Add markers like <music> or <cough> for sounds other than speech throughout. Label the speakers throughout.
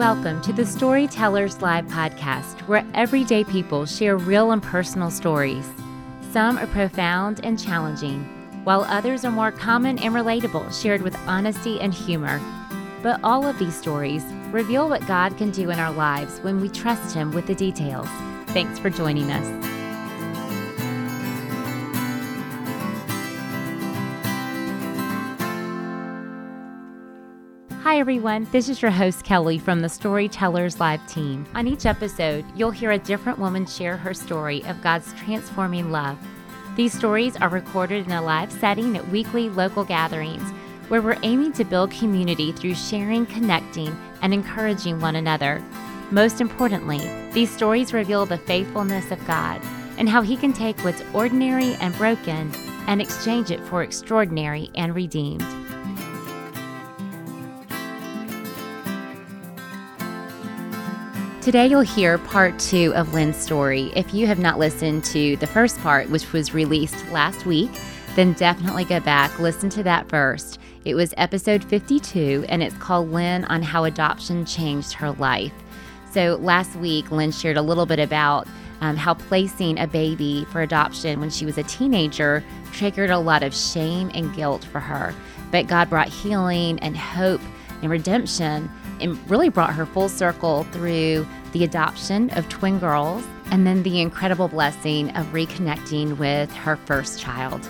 Speaker 1: Welcome to the Storytellers Live podcast, where everyday people share real and personal stories. Some are profound and challenging, while others are more common and relatable, shared with honesty and humor. But all of these stories reveal what God can do in our lives when we trust Him with the details. Thanks for joining us. Everyone. This is your host, Kelly, from the Storytellers Live team. On each episode, you'll hear a different woman share her story of God's transforming love. These stories are recorded in a live setting at weekly local gatherings where we're aiming to build community through sharing, connecting, and encouraging one another. Most importantly, these stories reveal the faithfulness of God and how He can take what's ordinary and broken and exchange it for extraordinary and redeemed. Today, you'll hear part two of Lynn's story. If you have not listened to the first part, which was released last week, then definitely go back, listen to that first. It was episode 52, and it's called Lynn on How Adoption Changed Her Life. So, last week, Lynn shared a little bit about um, how placing a baby for adoption when she was a teenager triggered a lot of shame and guilt for her. But God brought healing and hope and redemption and really brought her full circle through the adoption of twin girls and then the incredible blessing of reconnecting with her first child.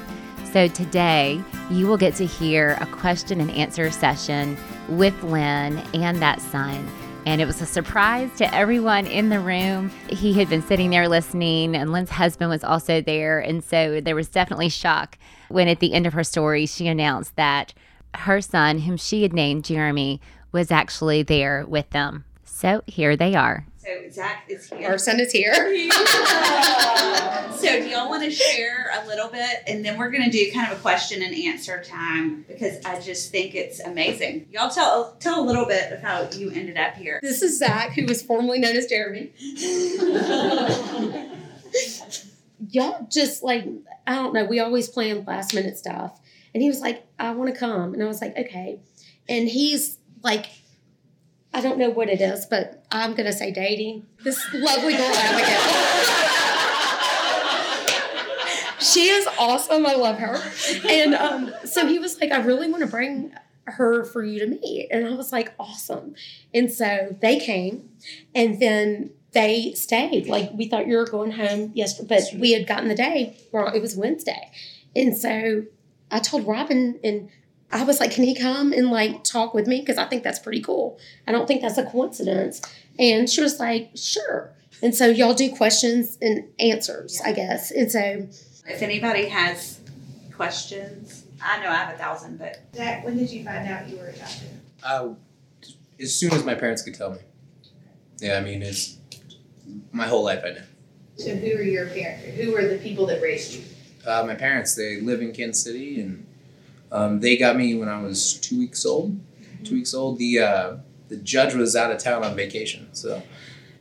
Speaker 1: So today, you will get to hear a question and answer session with Lynn and that son. And it was a surprise to everyone in the room. He had been sitting there listening, and Lynn's husband was also there. And so there was definitely shock when, at the end of her story, she announced that her son, whom she had named Jeremy, was actually there with them. So here they are.
Speaker 2: So Zach is here.
Speaker 3: Our son is here. <laughs>
Speaker 2: so do y'all want to share a little bit, and then we're going to do kind of a question and answer time because I just think it's amazing. Y'all tell tell a little bit of how you ended up here.
Speaker 3: This is Zach, who was formerly known as Jeremy. <laughs> y'all just like I don't know. We always plan last minute stuff, and he was like, "I want to come," and I was like, "Okay." And he's like I don't know what it is, but I'm to say dating. This lovely girl, Abigail. she is awesome. I love her. And um, so he was like, I really want to bring her for you to meet. And I was like, awesome. And so they came and then they stayed. Like we thought you were going home yesterday, but we had gotten the day, well, it was Wednesday. And so I told Robin and I was like, can he come and like talk with me? Because I think that's pretty cool. I don't think that's a coincidence. And she was like, sure. And so y'all do questions and answers, I guess. And so
Speaker 2: if anybody has questions, I know I have a thousand, but
Speaker 4: Zach, when did you find out you were adopted?
Speaker 5: Uh, as soon as my parents could tell me. Yeah, I mean, it's my whole life I knew.
Speaker 4: So who are your parents? Who were the people that raised you?
Speaker 5: Uh, my parents, they live in Kansas City and um, they got me when I was two weeks old. Two weeks old. The uh, the judge was out of town on vacation, so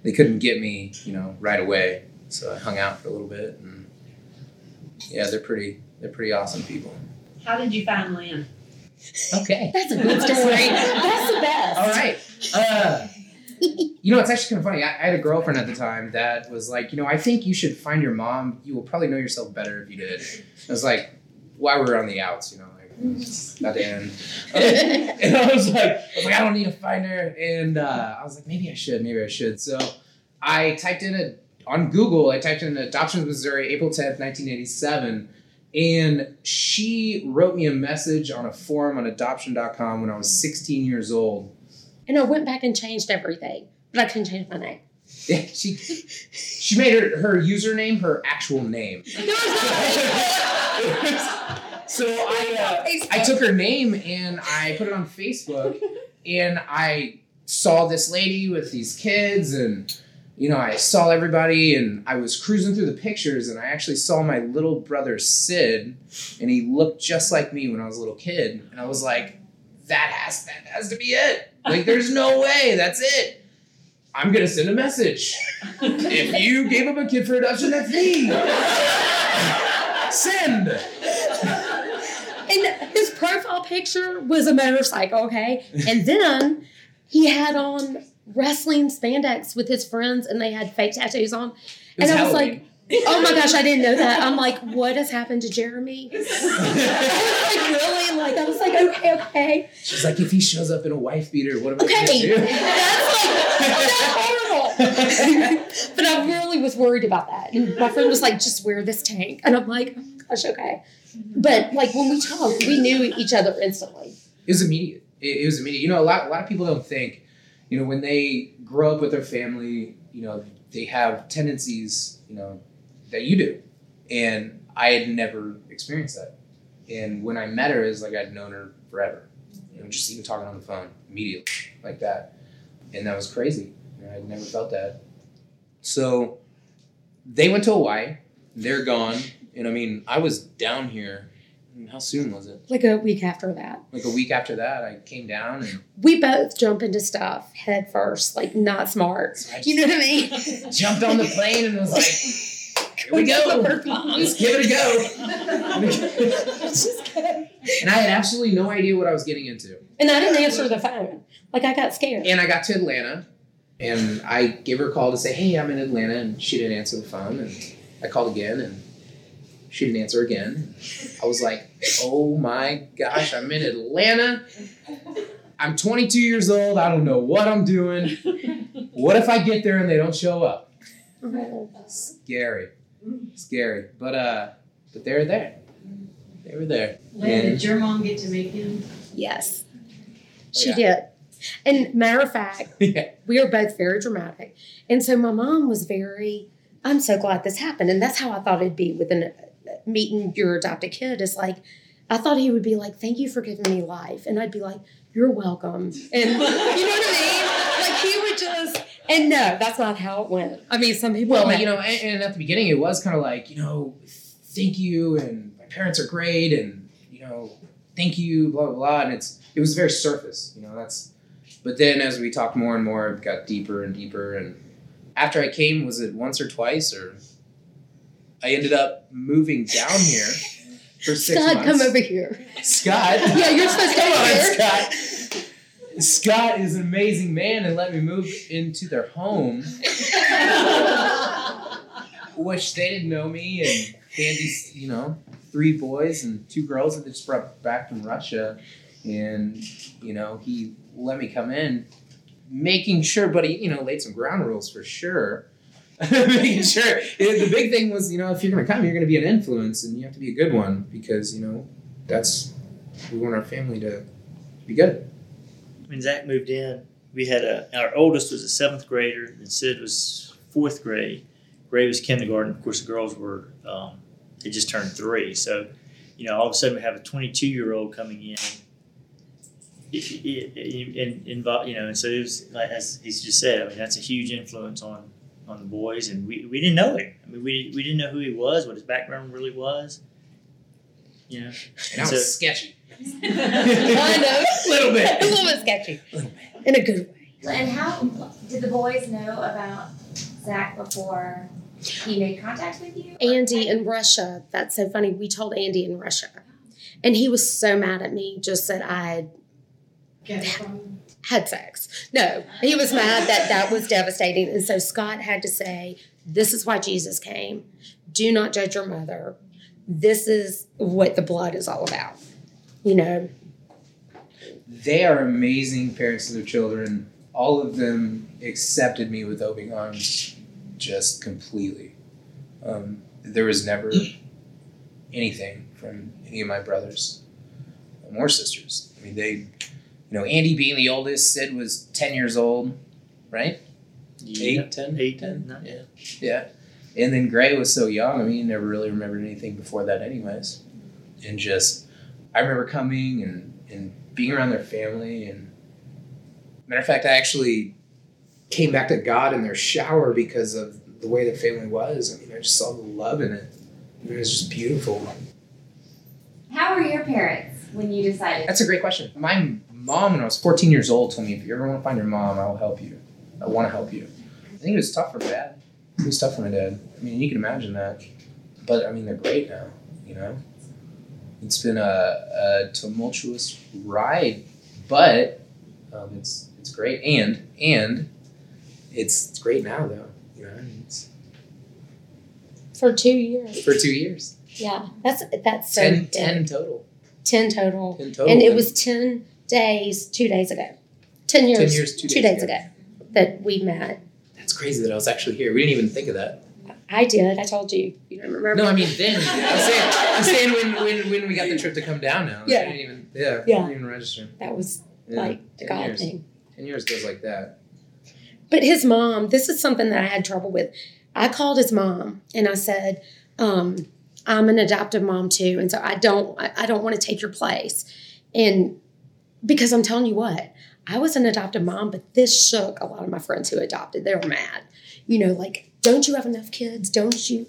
Speaker 5: they couldn't get me, you know, right away. So I hung out for a little bit, and yeah, they're pretty they're pretty awesome people.
Speaker 6: How did you find Lynn?
Speaker 5: Okay, <laughs>
Speaker 3: that's a good story. <laughs> that's the best.
Speaker 5: All right. Uh, you know, it's actually kind of funny. I, I, had a girlfriend at the time that was like, you know, I think you should find your mom. You will probably know yourself better if you did. I was like, why were we are on the outs, you know, at the end. <laughs> and I was like, I was like, I don't need to find her. And uh, I was like, maybe I should, maybe I should. So I typed in a on Google, I typed in Adoptions Missouri, April 10th, 1987. And she wrote me a message on a forum on adoption.com when I was 16 years old.
Speaker 3: And I went back and changed everything, but I couldn't change my name.
Speaker 5: Yeah, <laughs> she she made her her username her actual name. <laughs> so I uh, I took her name and I put it on Facebook, and I saw this lady with these kids, and you know I saw everybody, and I was cruising through the pictures, and I actually saw my little brother Sid, and he looked just like me when I was a little kid, and I was like, that has that has to be it. Like, there's no <laughs> way, that's it. I'm gonna send a message. if you gave up a kid for adoption, that's me. <laughs> Send
Speaker 3: profile picture was a motorcycle, okay? And then he had on wrestling spandex with his friends and they had fake tattoos on.
Speaker 5: It was
Speaker 3: and I was
Speaker 5: Halloween.
Speaker 3: like, oh my gosh, I didn't know that. I'm like, what has happened to Jeremy? <laughs> I was like, really? Like, I was like, okay, okay.
Speaker 5: She's like, if he shows up in a wife beater, what am I
Speaker 3: Okay.
Speaker 5: gonna do?
Speaker 3: That's like, that's horrible. but I really was worried about that. And my friend was like, just wear this tank. And I'm like, oh my gosh, okay. Mm-hmm. But like when we talked, we knew each other instantly.
Speaker 5: It was immediate. It, it was immediate. You know, a lot a lot of people don't think, you know, when they grow up with their family, you know, they have tendencies, you know, that you do. And I had never experienced that. And when I met her, it's like I'd known her forever. You know, just even talking on the phone immediately, like that. And that was crazy. I'd never felt that. So they went to Hawaii. They're gone. And I mean, I was down here. How soon was it?
Speaker 3: Like a week after that.
Speaker 5: Like a week after that, I came down and
Speaker 3: We both jump into stuff head first, like not smart.
Speaker 5: I
Speaker 3: You know what I mean? <laughs>
Speaker 5: jumped on the plane and was like, "Here we go, let's give it a go." <laughs>
Speaker 3: Just go.
Speaker 5: and I had absolutely no idea what I was getting into.
Speaker 3: And I didn't answer the phone. Like I got scared.
Speaker 5: And I got to Atlanta, and I gave her a call to say, "Hey, I'm in Atlanta," and she didn't answer the phone. And I called again, and she didn't answer again. I was like, "Oh my gosh, I'm in Atlanta. I'm 22 years old. I don't know what I'm doing. What if I get there and they don't show up?"
Speaker 3: Oh.
Speaker 5: Scary, scary. But uh, but they were there. They were there.
Speaker 6: Lynn, did your mom get to make him?
Speaker 3: Yes. She
Speaker 5: Yeah.
Speaker 3: did. And matter of fact, <laughs>
Speaker 5: yeah.
Speaker 3: we are both very dramatic. And so my mom was very, I'm so glad this happened. And that's how I thought it'd be with an, meeting your adopted kid is like, I thought he would be like, thank you for giving me life. And I'd be like, you're welcome. And you know what I mean? Like he would just, and no, that's not how it went. I mean, some people,
Speaker 5: Well,
Speaker 3: went,
Speaker 5: you know, and, and at the beginning, it was kind of like, you know, thank you, and my parents are great, and you know, thank you, blah blah blah, and it's it was very surface, you know. That's, but then as we talked more and more, it got deeper and deeper, and after I came, was it once or twice, or I ended up moving down here for six
Speaker 3: Scott,
Speaker 5: months.
Speaker 3: come over here.
Speaker 5: Scott,
Speaker 3: Yeah, you're supposed to
Speaker 5: come on,
Speaker 3: here.
Speaker 5: Scott. Scott is an amazing man and let me move into their home which they didn't know me, and they had these, you know, three boys and two girls that they just brought back from Russia, and you know, he let me come in, making sure, but he, you know, laid some ground rules for sure. <laughs> making sure the big thing was, you know, if you're gonna come, you're gonna be an influence, and you have to be a good one because you know that's we want our family to be good.
Speaker 7: when Zach moved in, we had a our oldest was a seventh grader, and Sid was fourth grade. Gray was kindergarten. Of course, the girls were um, they just turned three. So, you know, all of a sudden we have a 22 year old coming in. It- it- it- And involve, you know, and so it was like as he's just said. I mean, that's a huge influence on on the boys, and we, we didn't know him. I mean, we, we didn't know who he was, what his background really was. You know,
Speaker 5: And I
Speaker 7: So-
Speaker 5: was sketchy. <laughs>
Speaker 3: I know.
Speaker 5: A little bit.
Speaker 3: A little bit sketchy. a little bit. In a good way.
Speaker 8: And how did the boys know about Zach before he made contact with you?
Speaker 3: Andy in Russia. That's so funny. We told Andy in Russia. And he was so mad at me just that I
Speaker 6: Get it from
Speaker 3: had sex. No, he was mad that that was devastating. And so Scott had to say, This is why Jesus came. Do not judge your mother. This is what the blood is all about. You know,
Speaker 5: they are amazing parents to their children. All of them accepted me with open arms, just completely. Um, there was never anything from any of my brothers or sisters. I mean, they, you know, Andy being the oldest, Sid was ten years old, right?
Speaker 7: Yeah.
Speaker 5: Eight, ten,
Speaker 7: Eight,
Speaker 5: ten?
Speaker 7: nine.
Speaker 5: Yeah, yeah. And then Gray was so young. I mean, he never really remembered anything before that, anyways. And just, I remember coming and and being around their family. And matter of fact, I actually came back to God in their shower because of the way their family was. I mean, I just saw the love in it. It was just beautiful.
Speaker 8: How were your parents when you decided?
Speaker 5: That's a great question. My mom, when I was 14 years old, told me, if you ever want to find your mom, I will help you. I want to help you. I think it was tough for my dad. It was tough for my dad. I mean, you can imagine that. But, I mean, they're great now, you know? It's been a, a tumultuous ride, but um, it's it's great. And, and it's, it's great now though. You know, it's
Speaker 3: For two years.
Speaker 5: for two years.
Speaker 3: Yeah. That's that's so
Speaker 5: Ten. 10 total.
Speaker 3: 10 total.
Speaker 5: 10 total.
Speaker 3: And it was 10 days, two days ago. 10 years,
Speaker 5: 10 years, two days
Speaker 3: ago. that we met.
Speaker 5: That's crazy that I was actually here. We didn't even think of that.
Speaker 3: I did. I told you. You don't remember?
Speaker 5: No, I mean then. I'm saying, I'm saying when, when, when we got the trip to come down now.
Speaker 3: Yeah.
Speaker 5: Didn't even, yeah.
Speaker 3: Yeah.
Speaker 5: Didn't even register.
Speaker 3: that was
Speaker 5: Yeah.
Speaker 3: like the God
Speaker 5: years.
Speaker 3: thing.
Speaker 5: 10 years goes like that.
Speaker 3: But his mom, this is something that I had trouble with. I called his mom and I said, um, I'm an adoptive mom too. And so I don't I, I don't want to take your place. And because I'm telling you what, I was an adoptive mom, but this shook a lot of my friends who adopted. They were mad. You know, like, don't you have enough kids? Don't you?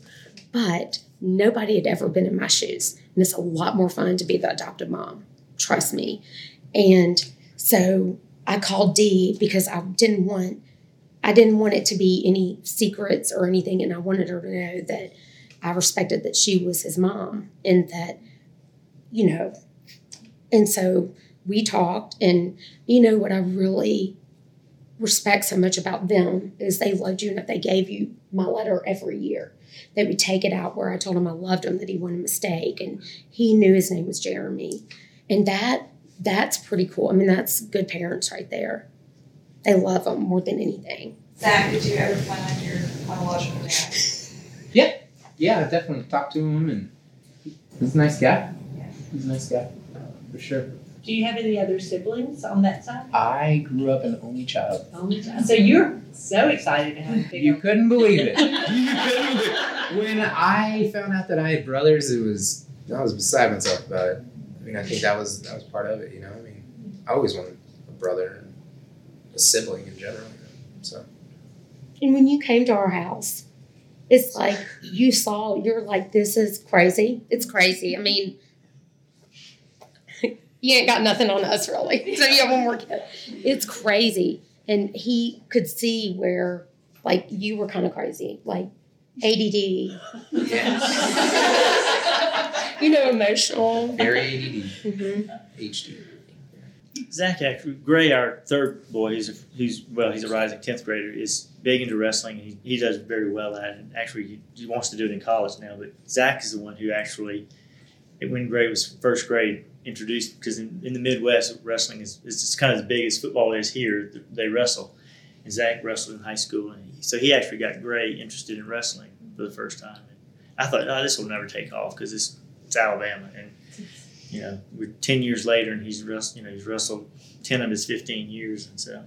Speaker 3: But nobody had ever been in my shoes. And it's a lot more fun to be the adoptive mom. Trust me. And so I called Dee because I didn't want I didn't want it to be any secrets or anything, and I wanted her to know that I respected that she was his mom and that, you know, and so we talked, and you know what I really respect so much about them is they loved you, and if they gave you my letter every year, they would take it out where I told him I loved him, that he wasn't a mistake, and he knew his name was Jeremy, and that that's pretty cool. I mean, that's good parents right there. They love them more than anything.
Speaker 2: Zach, did you ever find your biological dad? <laughs>
Speaker 5: Yeah, Yeah, I definitely talked to him and he's a nice guy. Yeah. He's a nice guy. For sure.
Speaker 6: Do you have any other siblings on that side?
Speaker 5: I grew up an only child.
Speaker 6: Only child. So you're so excited to have a big
Speaker 5: You couldn't believe it. <laughs> you couldn't believe it. When I found out that I had brothers, it was I was beside myself about it. I mean, I think that was that was part of it. You know, I mean, I always wanted a brother and a sibling in general. You know? So
Speaker 3: And when you came to our house, it's like you saw, you're like, this is crazy. It's crazy. I mean, you ain't got nothing on us really. <laughs> So you have one more kid. It's crazy. And he could see where like you were kind of crazy, like ADD, Yes. <laughs> you know, emotional.
Speaker 5: very ADD,
Speaker 3: Mm-hmm.
Speaker 5: HD.
Speaker 7: Zach, actually, Gray, our third boy, he's a, he's well, he's a rising tenth grader, is big into wrestling. He, he does very well at it. And actually, he, he wants to do it in college now. But Zach is the one who actually, when Gray was first grade, introduced because in, in the Midwest, wrestling is is just kind of as big as football is here. They wrestle, and Zach wrestled in high school, and he, so he actually got Gray interested in wrestling for the first time. And I thought, oh, this will never take off because it's it's Alabama, and you know, we're ten years later, and he's wrestled. You know, he's wrestled ten of his fifteen years, and so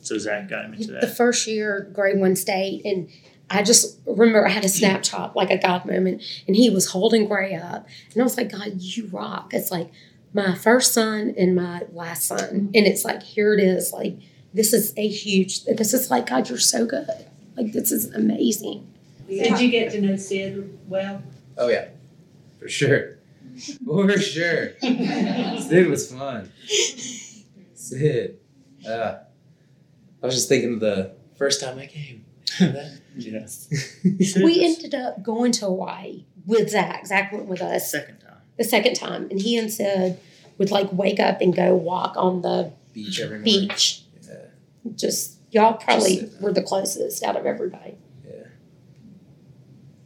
Speaker 7: so Zach got him into that.
Speaker 3: The first year, grade one state, and I just remember I had a snapshot, like a God moment, and he was holding Gray up, and I was like, God, you rock. It's like my first son and my last son, and it's like here it is, like this is a huge. This is like God, you're so good. Like this is amazing.
Speaker 6: Did you get to know Sid well?
Speaker 5: Oh yeah, for sure, for sure. Sid was fun. Sid. Uh, I was just thinking of the first time I came. <laughs>
Speaker 7: Yes.
Speaker 3: We ended up going to Hawaii with Zach. Zach went with us
Speaker 7: second time.
Speaker 3: the second time, and he and Sid would like wake up and go walk on the
Speaker 5: Beach every morning.
Speaker 3: beach.
Speaker 5: Yeah.
Speaker 3: Just y'all probably
Speaker 5: Just-
Speaker 3: were the closest out of everybody.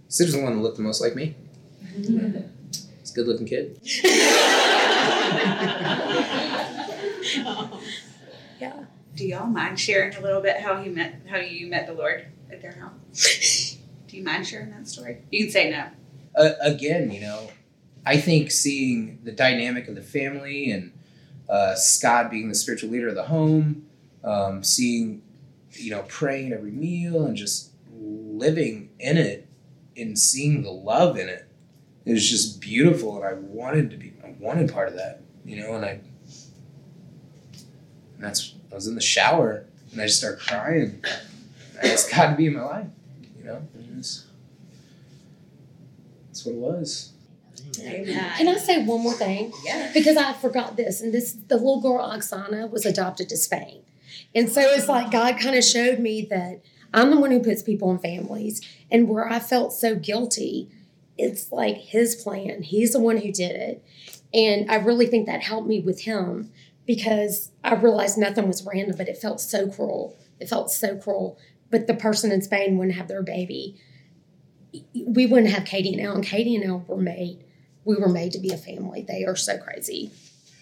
Speaker 5: Sid was the one that looked the most like me. <laughs> He's a good looking kid. <laughs>
Speaker 3: Yeah.
Speaker 2: Do y'all mind sharing a little bit how you met how you met the Lord at their home? <laughs> Do you mind sharing that story? You can say no.
Speaker 5: uh, again, you know, I think seeing the dynamic of the family and uh, Scott being the spiritual leader of the home, um, seeing, you know, praying every meal and just living in it and seeing the love in it, it was just beautiful. And I wanted to be, I wanted part of that, you know, and I, and that's, I was in the shower and I just started crying. I asked God to be in my life, you know, and it was- that's what it was.
Speaker 3: Can I say one more thing?
Speaker 2: Yeah.
Speaker 3: Because I forgot this, and this the little girl Oksana was adopted to Spain, and so it's like God kind of showed me that I'm the one who puts people in families, and where I felt so guilty, it's like His plan. He's the one who did it, and I really think that helped me with Him because I realized nothing was random, but it felt so cruel It felt so cruel. But the person in Spain wouldn't have their baby. We wouldn't have Katie and Elle. And Katie and Elle were made. We were made to be a family. They are so crazy.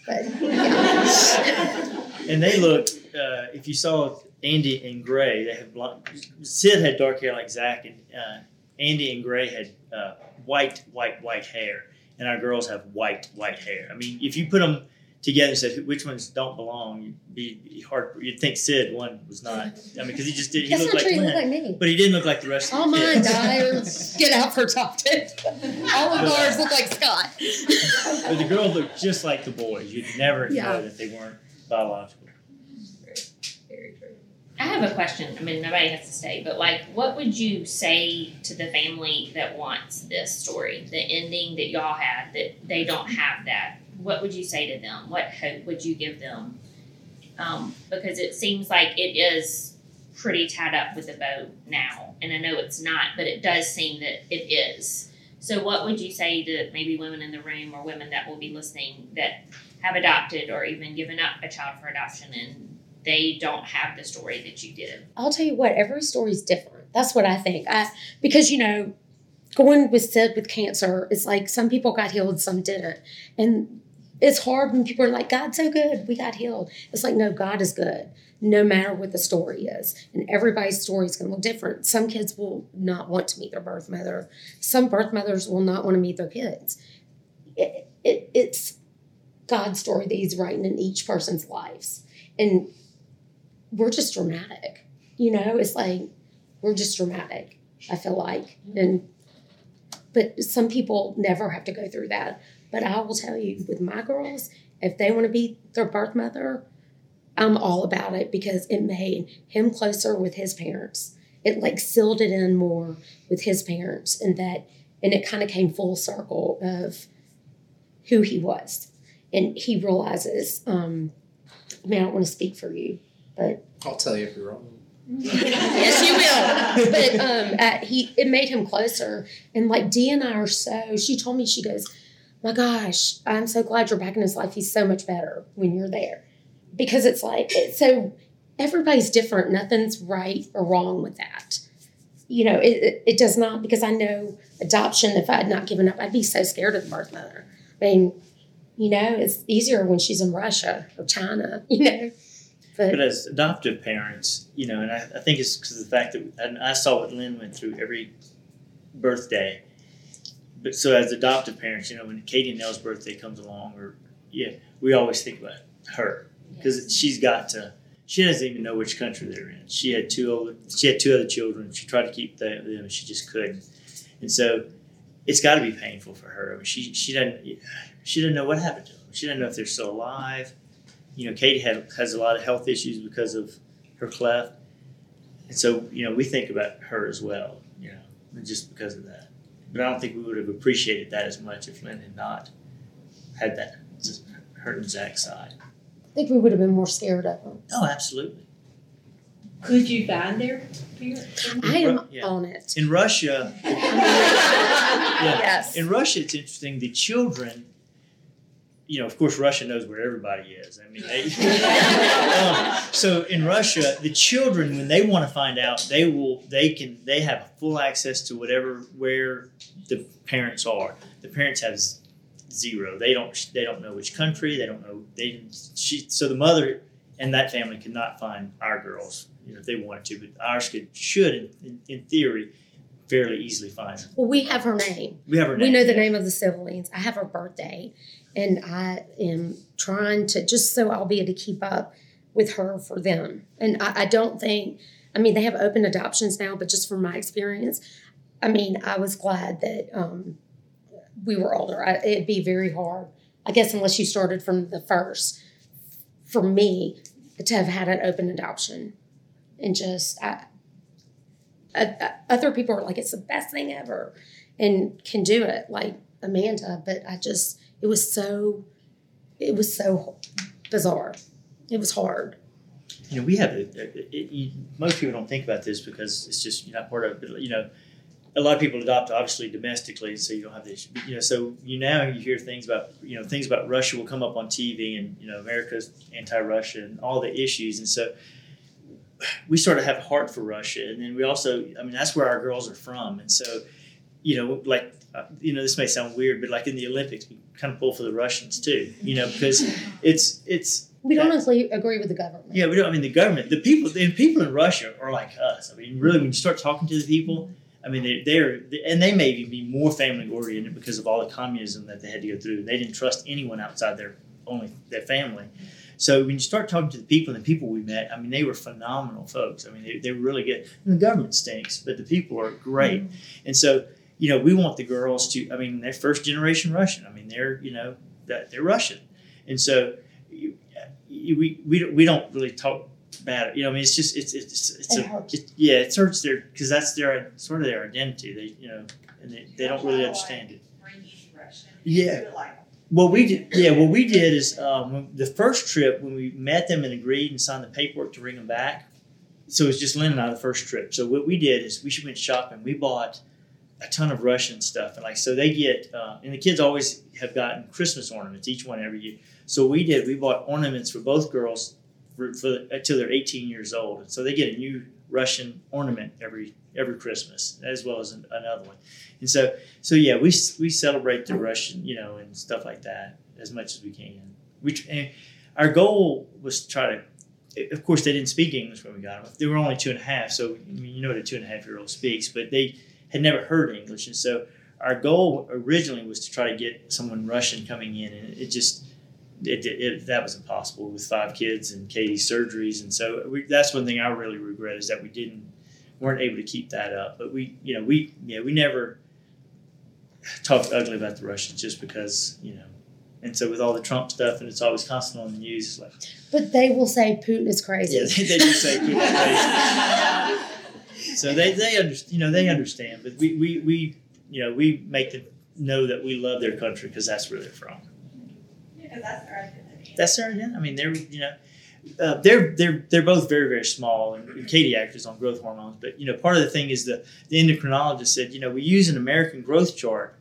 Speaker 3: But yeah. <laughs>
Speaker 7: And they look. Uh, if you saw Andy and Gray, they have blonde. Sid had dark hair like Zach, and uh, Andy and Gray had uh, white, white, white hair, and our girls have white, white hair. I mean, if you put them together and said which ones don't belong, you'd be hard. You'd think Sid one was not. I mean, because he just did. He
Speaker 3: That's
Speaker 7: looked
Speaker 3: not
Speaker 7: like
Speaker 3: true. You look
Speaker 7: Clint,
Speaker 3: like me.
Speaker 7: but he didn't look like the rest
Speaker 3: All
Speaker 7: of the
Speaker 3: mine
Speaker 7: kids.
Speaker 3: die or <laughs> get out for top tip. All of ours look like Scott.
Speaker 7: But the girls looked just like the boys. You'd never
Speaker 3: Yeah.
Speaker 7: know that they weren't biological.
Speaker 8: Very true.
Speaker 9: I have a question. I mean, nobody has to stay, but like, what would you say to the family that wants this story, the ending that y'all had, that they don't have that? What would you say to them? What hope would you give them? Um, because it seems like it is pretty tied up with the boat now, and I know it's not, but it does seem that it is. So, what would you say to maybe women in the room or women that will be listening that have adopted or even given up a child for adoption and they don't have the story that you did?
Speaker 3: I'll tell you what, every story is different. That's what I think. I because you know, going with said with cancer, it's like some people got healed, some didn't. And it's hard when people are like, God's so good, we got healed. It's like, no, God is good, no matter what the story is. And everybody's story is gonna look different. Some kids will not want to meet their birth mother. Some birth mothers will not want to meet their kids. It, it, it's God's story that He's writing in each person's lives. And we're just dramatic. You know, it's like we're just dramatic, I feel like. And but some people never have to go through that. But I will tell you, with my girls, if they want to be their birth mother, I'm all about it because it made him closer with his parents. It like sealed it in more with his parents and that and it kind of came full circle of who he was. And he realizes, um, I mean, I don't want to speak for you, but
Speaker 5: I'll tell you if you're wrong.
Speaker 3: yes, you will. But um, uh, he it made him closer. And like Dee and I are so. She told me she goes, "My gosh, I'm so glad you're back in his life. He's so much better when you're there, because it's like it's so everybody's different. Nothing's right or wrong with that. You know, it, it it does not because I know adoption. If I had not given up, I'd be so scared of the birth mother. I mean, you know, it's easier when she's in Russia or China. <laughs> You know,
Speaker 7: But as adoptive parents, you know, and I, I think it's because of the fact that I saw what Lynn went through every birthday. But so as adoptive parents, you know, when Katie and Elle's birthday comes along, or yeah, we always think about her because she's got to. She doesn't even know which country they're in. She had two older, she had two other children. She tried to keep them, them and she just couldn't. And so, it's got to be painful for her. I mean, she she doesn't she doesn't know what happened to them. She doesn't know if they're still alive you know, Katie had, has a lot of health issues because of her cleft. And so, you know, we think about her as well, you know, just because of that. But I don't think we would have appreciated that as much if Lynn had not had that hurt hurting Zach's side.
Speaker 3: I think we would have been more scared of him.
Speaker 7: Oh, absolutely.
Speaker 6: Could you find their parents?
Speaker 3: I am
Speaker 7: Yeah.
Speaker 3: on it.
Speaker 7: In Russia, <laughs>
Speaker 3: Yes.
Speaker 7: in Russia, it's interesting. The children, you know, of course, Russia knows where everybody is. I mean, they, <laughs> um, so in Russia, the children, when they want to find out, they will, they can, they have full access to whatever where the parents are. The parents have zero. They don't, they don't know which country. They don't know. They, she, so the mother and that family could not find our girls, you know, if they wanted to, but ours could, should, in, in, in theory, fairly easily find them.
Speaker 3: Well, we have her name.
Speaker 7: We have her
Speaker 3: We know the
Speaker 7: yeah.
Speaker 3: name of the siblings. I have her birthday, and I am trying to just so I'll be able to keep up with her for them. And I, I don't think, I mean, they have open adoptions now, but just from my experience, I mean, I was glad that um, we were older. I, it'd be very hard, I guess, unless you started from the first. For me, to have had an open adoption, and just I, other people are like it's the best thing ever and can do it like amanda but i just it was so it was so bizarre it was hard
Speaker 7: you know, we have it, it, it, you, most people don't think about this because it's just you're not part of it. You know, a lot of people adopt obviously domestically, so you don't have the issue. But, you know, so you now you hear things about you know things about Russia will come up on TV, and you know America's anti-Russia and all the issues, and so we sort of have a heart for Russia, and then we also, I mean, that's where our girls are from, and so, you know, like, uh, you know, this may sound weird, but like in the Olympics, we kind of pull for the Russians too, you know, because it's it's
Speaker 3: We don't honestly agree with the government.
Speaker 7: yeah, we don't. I mean, the government, the people, the people in Russia are like us. I mean, really, when you start talking to the people, I mean, they're, they're and they may even be more family oriented because of all the communism that they had to go through. They didn't trust anyone outside their only their family. So when you start talking to the people and the people we met, I mean, they were phenomenal folks. I mean, they, they were really good. And the government stinks, but the people are great. And so, you know, we want the girls to. I mean, they're first generation Russian. I mean, they're you know that they're Russian, and so you, we we don't, we don't really talk bad. You know, I mean, it's just it's it's it's
Speaker 3: It
Speaker 7: a, it, yeah, it hurts their because that's their sort of their identity. They you know, and they, they don't really understand it. Yeah. Well, we did, yeah, what we did is um, the first trip when we met them and agreed and signed the paperwork to bring them back. So it was just Lynn and I the first trip. So what we did is we should went shopping. We bought a ton of Russian stuff, and like so they get uh, and the kids always have gotten Christmas ornaments each one every year. So we did. We bought ornaments for both girls for, for until they're 18 years old, and so they get a new Russian ornament every every Christmas as well as an, another one. And so so yeah, we we celebrate the Russian, you know, and stuff like that as much as we can. Tr- and our goal was to try to. Of course, they didn't speak English when we got them. They were only two and a half, so you know what a two and a half year old speaks, but they had never heard English, and so our goal originally was to try to get someone Russian coming in, and it just it, it, it that was impossible with five kids and Katie's surgeries, and so we, that's one thing I really regret is that we didn't weren't able to keep that up. But we, you know, we yeah we never talked ugly about the Russians just because you know. And so with all the Trump stuff, and it's always constant on the news, it's like
Speaker 3: But they will say Putin is crazy.
Speaker 7: yeah, they, they do say Putin's crazy. <laughs> So they they under, you know they understand, but we, we, we you know we make them know that we love their country because that's where they're from.
Speaker 2: Because that's their identity.
Speaker 7: That's their identity. I mean, they're you know. Uh, they're they're they're both very very small, and, and Katie is on growth hormones. But you know, part of the thing is the the endocrinologist said, you know, we use an American growth chart.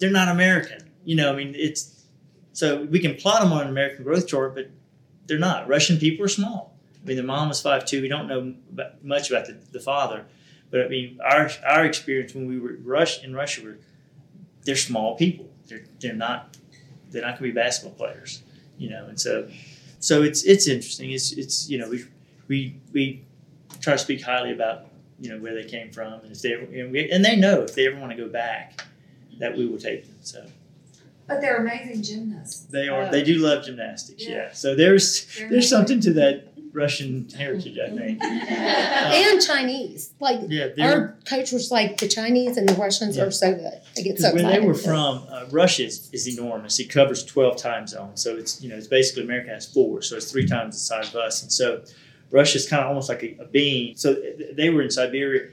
Speaker 7: They're not American. You know, I mean, it's so we can plot them on an American growth chart, but they're not. Russian people are small. I mean, the mom was five two. We don't know much about the, the father, but I mean, our our experience when we were Rush in Russia were they're small people. They're they're not they're not going to be basketball players, you know. And so so it's it's interesting. It's it's you know we we we try to speak highly about you know where they came from and if they and, we, and they know if they ever want to go back that we will take them. So
Speaker 8: But they're amazing gymnasts.
Speaker 7: they are
Speaker 6: Oh.
Speaker 7: they do love gymnastics. Yeah.
Speaker 8: Yeah.
Speaker 7: So there's
Speaker 8: They're
Speaker 7: there's
Speaker 8: amazing.
Speaker 7: something to that Russian heritage, I think. Uh, <laughs>
Speaker 3: And Chinese. Like
Speaker 7: yeah, were,
Speaker 3: our coach was like the Chinese and the Russians
Speaker 7: Yeah.
Speaker 3: are so good. They get so
Speaker 7: Because where
Speaker 3: excited.
Speaker 7: they were from, uh, Russia is, is enormous. It covers twelve time zones, so it's you know it's basically America has four, so it's three times the size of us. And so Russia's kind of almost like a, a bean. So they were in Siberia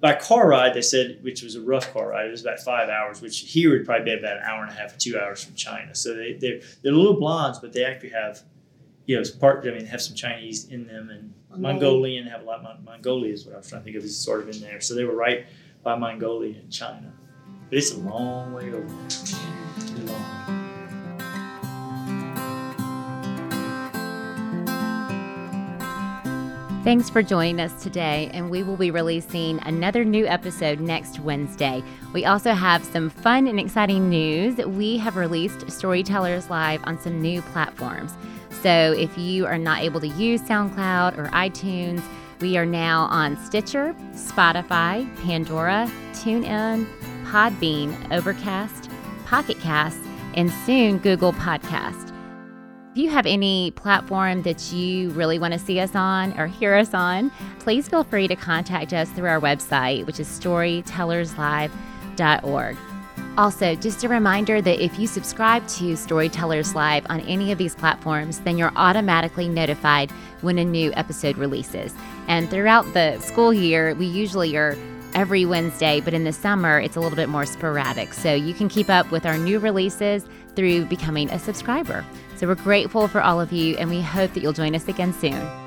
Speaker 7: by car ride. They said, which was a rough car ride. It was about five hours, which here would probably be about an hour and a half, or two hours from China. So they they're they're little blondes, but they actually have. You know, it's part. I mean, have some Chinese in them, and Mongolian have a lot. Mon- Mongolia is what I was trying to think of. Is sort of in there. So they were right by Mongolia and China. But it's a long way over there. Too long.
Speaker 1: Thanks for joining us today, and we will be releasing another new episode next Wednesday. We also have some fun and exciting news. We have released Storytellers Live on some new platforms. So if you are not able to use SoundCloud or iTunes, we are now on Stitcher, Spotify, Pandora, TuneIn, Podbean, Overcast, Pocket Cast, and soon Google Podcast. If you have any platform that you really want to see us on or hear us on, please feel free to contact us through our website, which is storytellerslive.org. Also, just a reminder that if you subscribe to Storytellers Live on any of these platforms, then you're automatically notified when a new episode releases. And throughout the school year, we usually are every Wednesday, but in the summer, it's a little bit more sporadic. So you can keep up with our new releases through becoming a subscriber. So we're grateful for all of you, and we hope that you'll join us again soon.